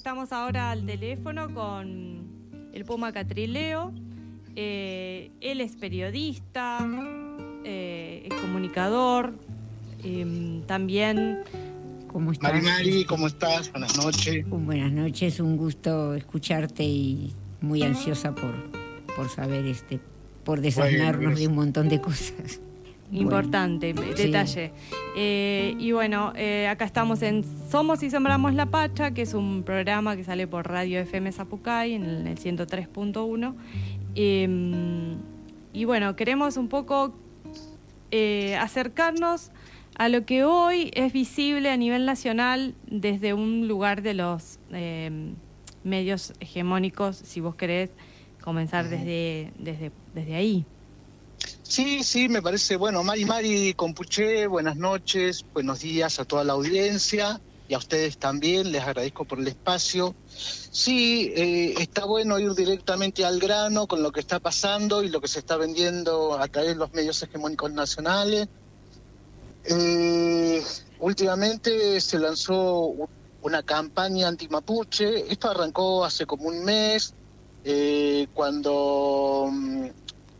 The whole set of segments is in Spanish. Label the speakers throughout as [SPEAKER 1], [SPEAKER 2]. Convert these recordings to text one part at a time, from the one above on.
[SPEAKER 1] Estamos ahora al teléfono con el Puma Catrileo. Eh, él es periodista, eh, es comunicador, em, también...
[SPEAKER 2] ¿Cómo estás?
[SPEAKER 3] Mari Mari, ¿cómo estás? Buenas noches.
[SPEAKER 2] Buenas noches, un gusto escucharte y muy ansiosa por, por saber, este, por desasnarnos de un montón de cosas.
[SPEAKER 1] Importante detalle. Eh, y bueno, eh, acá estamos en Somos y Sembramos la Pacha, que es un programa que sale por Radio FM Zapucay en el, 103.1. Em, y bueno, queremos un poco eh, acercarnos a lo que hoy es visible a nivel nacional desde un lugar de los em, medios hegemónicos, si vos querés comenzar desde, desde, desde ahí.
[SPEAKER 3] Sí, sí, me parece, bueno, Mari Mari Compuché, buenas noches, buenos días a toda la audiencia y a ustedes también, les agradezco por el espacio. Sí, eh, está bueno ir directamente al grano con lo que está pasando y lo que se está vendiendo a través de los medios hegemónicos nacionales. Eh, últimamente se lanzó una campaña anti-mapuche, esto arrancó hace como un mes, eh, cuando mm,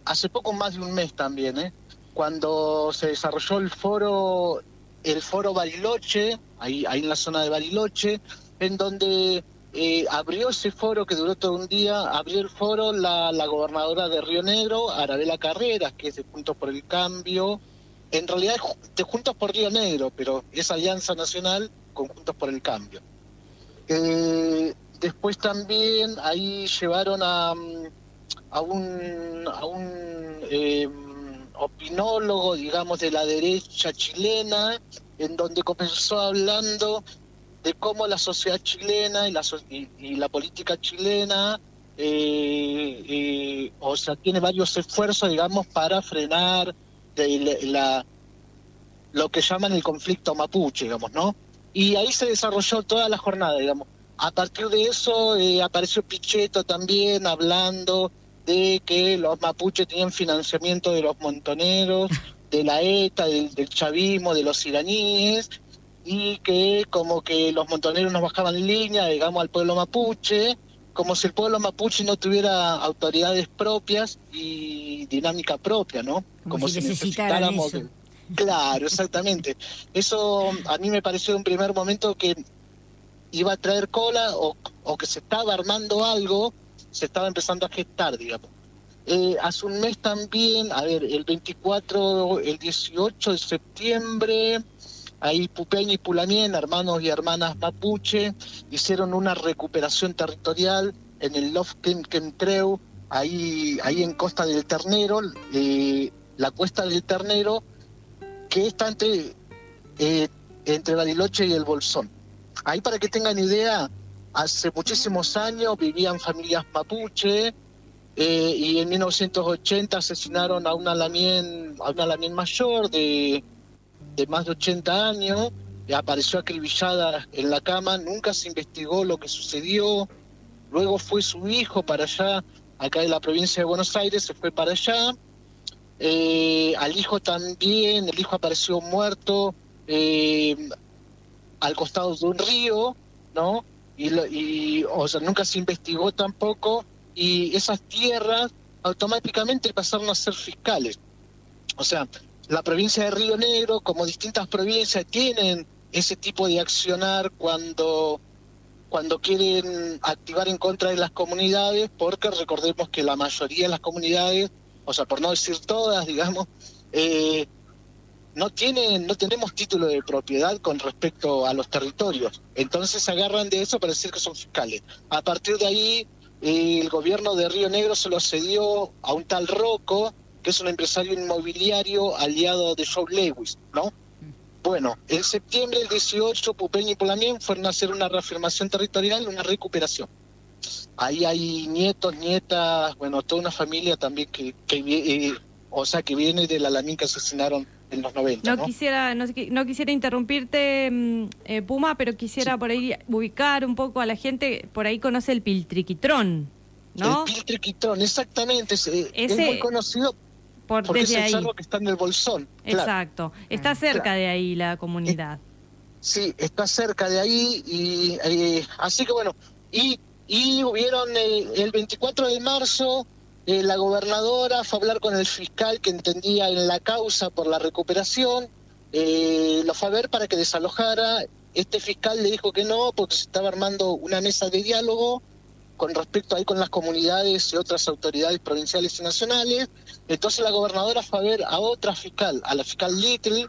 [SPEAKER 3] hace poco más de un mes también, ¿eh? cuando se desarrolló el foro, el foro Bariloche, ahí, en la zona de Bariloche, en donde eh, abrió ese foro que duró todo un día, abrió el foro la, la gobernadora de Río Negro, Arabela Carreras, que es de Juntos por el Cambio, en realidad es de Juntos por Río Negro, pero es Alianza Nacional con Juntos por el Cambio. Eh, después también ahí llevaron a, mm, a un, a un em, opinólogo, digamos, de la derecha chilena, en donde comenzó hablando de cómo la sociedad chilena y la, y, la política chilena, eh, eh, o sea, tiene varios esfuerzos, digamos, para frenar la, lo que llaman el conflicto mapuche, digamos, ¿no? Y ahí se desarrolló toda la jornada, digamos. A partir de eso eh, apareció Pichetto también hablando de que los mapuches tenían financiamiento de los montoneros, de la ETA, del, chavismo, de los iraníes, y que como que los montoneros nos bajaban en línea, digamos, al pueblo mapuche, como si el pueblo mapuche no tuviera autoridades propias y dinámica propia, ¿no?
[SPEAKER 2] Como, si, necesitáramos...
[SPEAKER 3] Claro, exactamente. Eso a mí me pareció en un primer momento que iba a traer cola o, o que se estaba armando algo se estaba empezando a gestar, digamos. Eh, hace un mes también, a ver, el 24, el 18 de septiembre, ahí Pupeña y Pulamien, hermanos y hermanas mapuche, hicieron una recuperación territorial en el Treu, ahí, ahí en Costa del Ternero, eh, la Cuesta del Ternero, que está entre, eh, entre Bariloche y el Bolsón. Ahí para que tengan idea, hace muchísimos años vivían familias mapuche eh, y en 1980 asesinaron a una lamien, a una lamien mayor de, de más de 80 años, apareció acribillada en la cama, nunca se investigó lo que sucedió, luego fue su hijo para allá, acá en la provincia de Buenos Aires, se fue para allá, eh, al hijo también, el hijo apareció muerto eh, al costado de un río, ¿no? Y, o sea, nunca se investigó tampoco y esas tierras automáticamente pasaron a ser fiscales. O sea, la provincia de Río Negro, como distintas provincias, tienen ese tipo de accionar cuando cuando quieren activar en contra de las comunidades, porque recordemos que la mayoría de las comunidades, o sea, por no decir todas, digamos, eh, no tienen, no tenemos título de propiedad con respecto a los territorios. Entonces agarran de eso para decir que son fiscales. A partir de ahí, el gobierno de Río Negro se lo cedió a un tal Rocco, que es un empresario inmobiliario aliado de Joe Lewis, ¿no? Bueno, en septiembre del 18, Pupeña y Polamien fueron a hacer una reafirmación territorial, una recuperación. Ahí hay nietos, nietas, bueno, toda una familia también que, que eh, o sea, que viene de la Lamín que asesinaron en los 90.
[SPEAKER 1] No, quisiera no, quisiera interrumpirte, mm, eh, Puma, pero quisiera por ahí ubicar un poco a la gente, por ahí conoce el piltriquitrón, ¿no?
[SPEAKER 3] El piltriquitrón, exactamente, es, es muy conocido por, desde es el que está en el bolsón.
[SPEAKER 1] Exacto, está cerca de ahí la comunidad.
[SPEAKER 3] Sí, está cerca de ahí y eh, así que bueno, y, y hubieron eh, el 24 de marzo eh, la gobernadora fue a hablar con el fiscal que entendía en la causa por la recuperación, lo fue a ver para que desalojara, este fiscal le dijo que no porque se estaba armando una mesa de diálogo con respecto ahí con las comunidades y otras autoridades provinciales y nacionales, entonces la gobernadora fue a ver a otra fiscal, a la fiscal Little,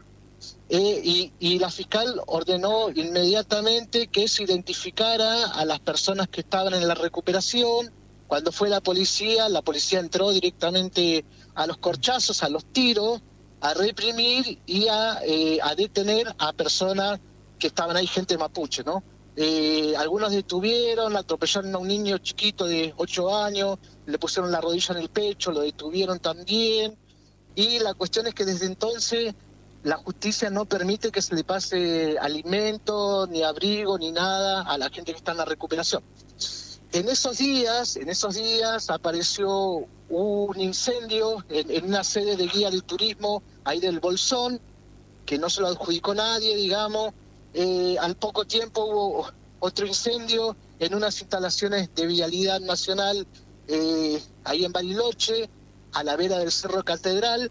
[SPEAKER 3] eh, y, la fiscal ordenó inmediatamente que se identificara a las personas que estaban en la recuperación. Cuando fue la policía, la policía entró directamente a los corchazos, a los tiros, a reprimir y a, eh, detener a personas que estaban ahí, gente mapuche, ¿no? Eh, algunos detuvieron, atropellaron a un niño chiquito de 8 años, le pusieron la rodilla en el pecho, lo detuvieron también. Y la cuestión es que desde entonces la justicia no permite que se le pase alimento, ni abrigo, ni nada a la gente que está en la recuperación. En esos días, en esos días apareció un incendio en, una sede de guía del turismo ahí del Bolsón, que no se lo adjudicó nadie, digamos. Eh, al poco tiempo hubo otro incendio en unas instalaciones de vialidad nacional eh, ahí en Bariloche, a la vera del Cerro Catedral,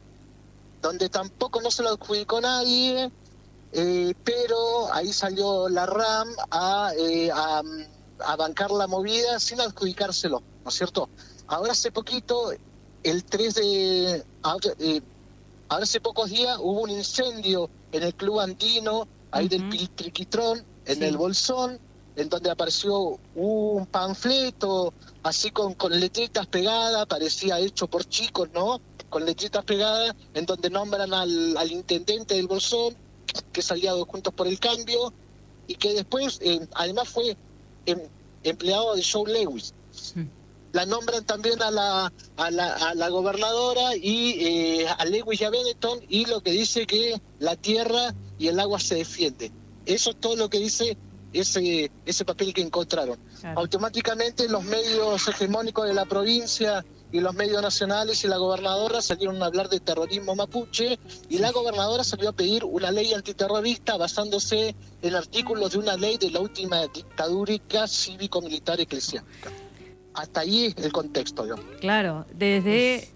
[SPEAKER 3] donde tampoco no se lo adjudicó nadie, eh, pero ahí salió la RAM a, a, bancar la movida sin adjudicárselo, ¿no es cierto? Ahora hace poquito, el 3 de... Eh, ahora hace pocos días hubo un incendio en el Club Andino, ahí del Triquitrón, en el Bolsón, en donde apareció un panfleto así con, con letritas pegadas, parecía hecho por chicos, ¿no? con letritas pegadas, en donde nombran al, al intendente del Bolsón, que es aliado Juntos por el Cambio, y que después, eh, además, fue em, empleado de Joe Lewis. La nombran también a la, a la, a la gobernadora y eh, a Lewis y a Benetton, y lo que dice que la tierra y el agua se defienden. Eso es todo lo que dice ese, ese papel que encontraron. Automáticamente los medios hegemónicos de la provincia y los medios nacionales y la gobernadora salieron a hablar de terrorismo mapuche y la gobernadora salió a pedir una ley antiterrorista basándose en artículos de una ley de la última dictadura cívico-militar eclesiástica. Hasta ahí el contexto,
[SPEAKER 1] Claro, desde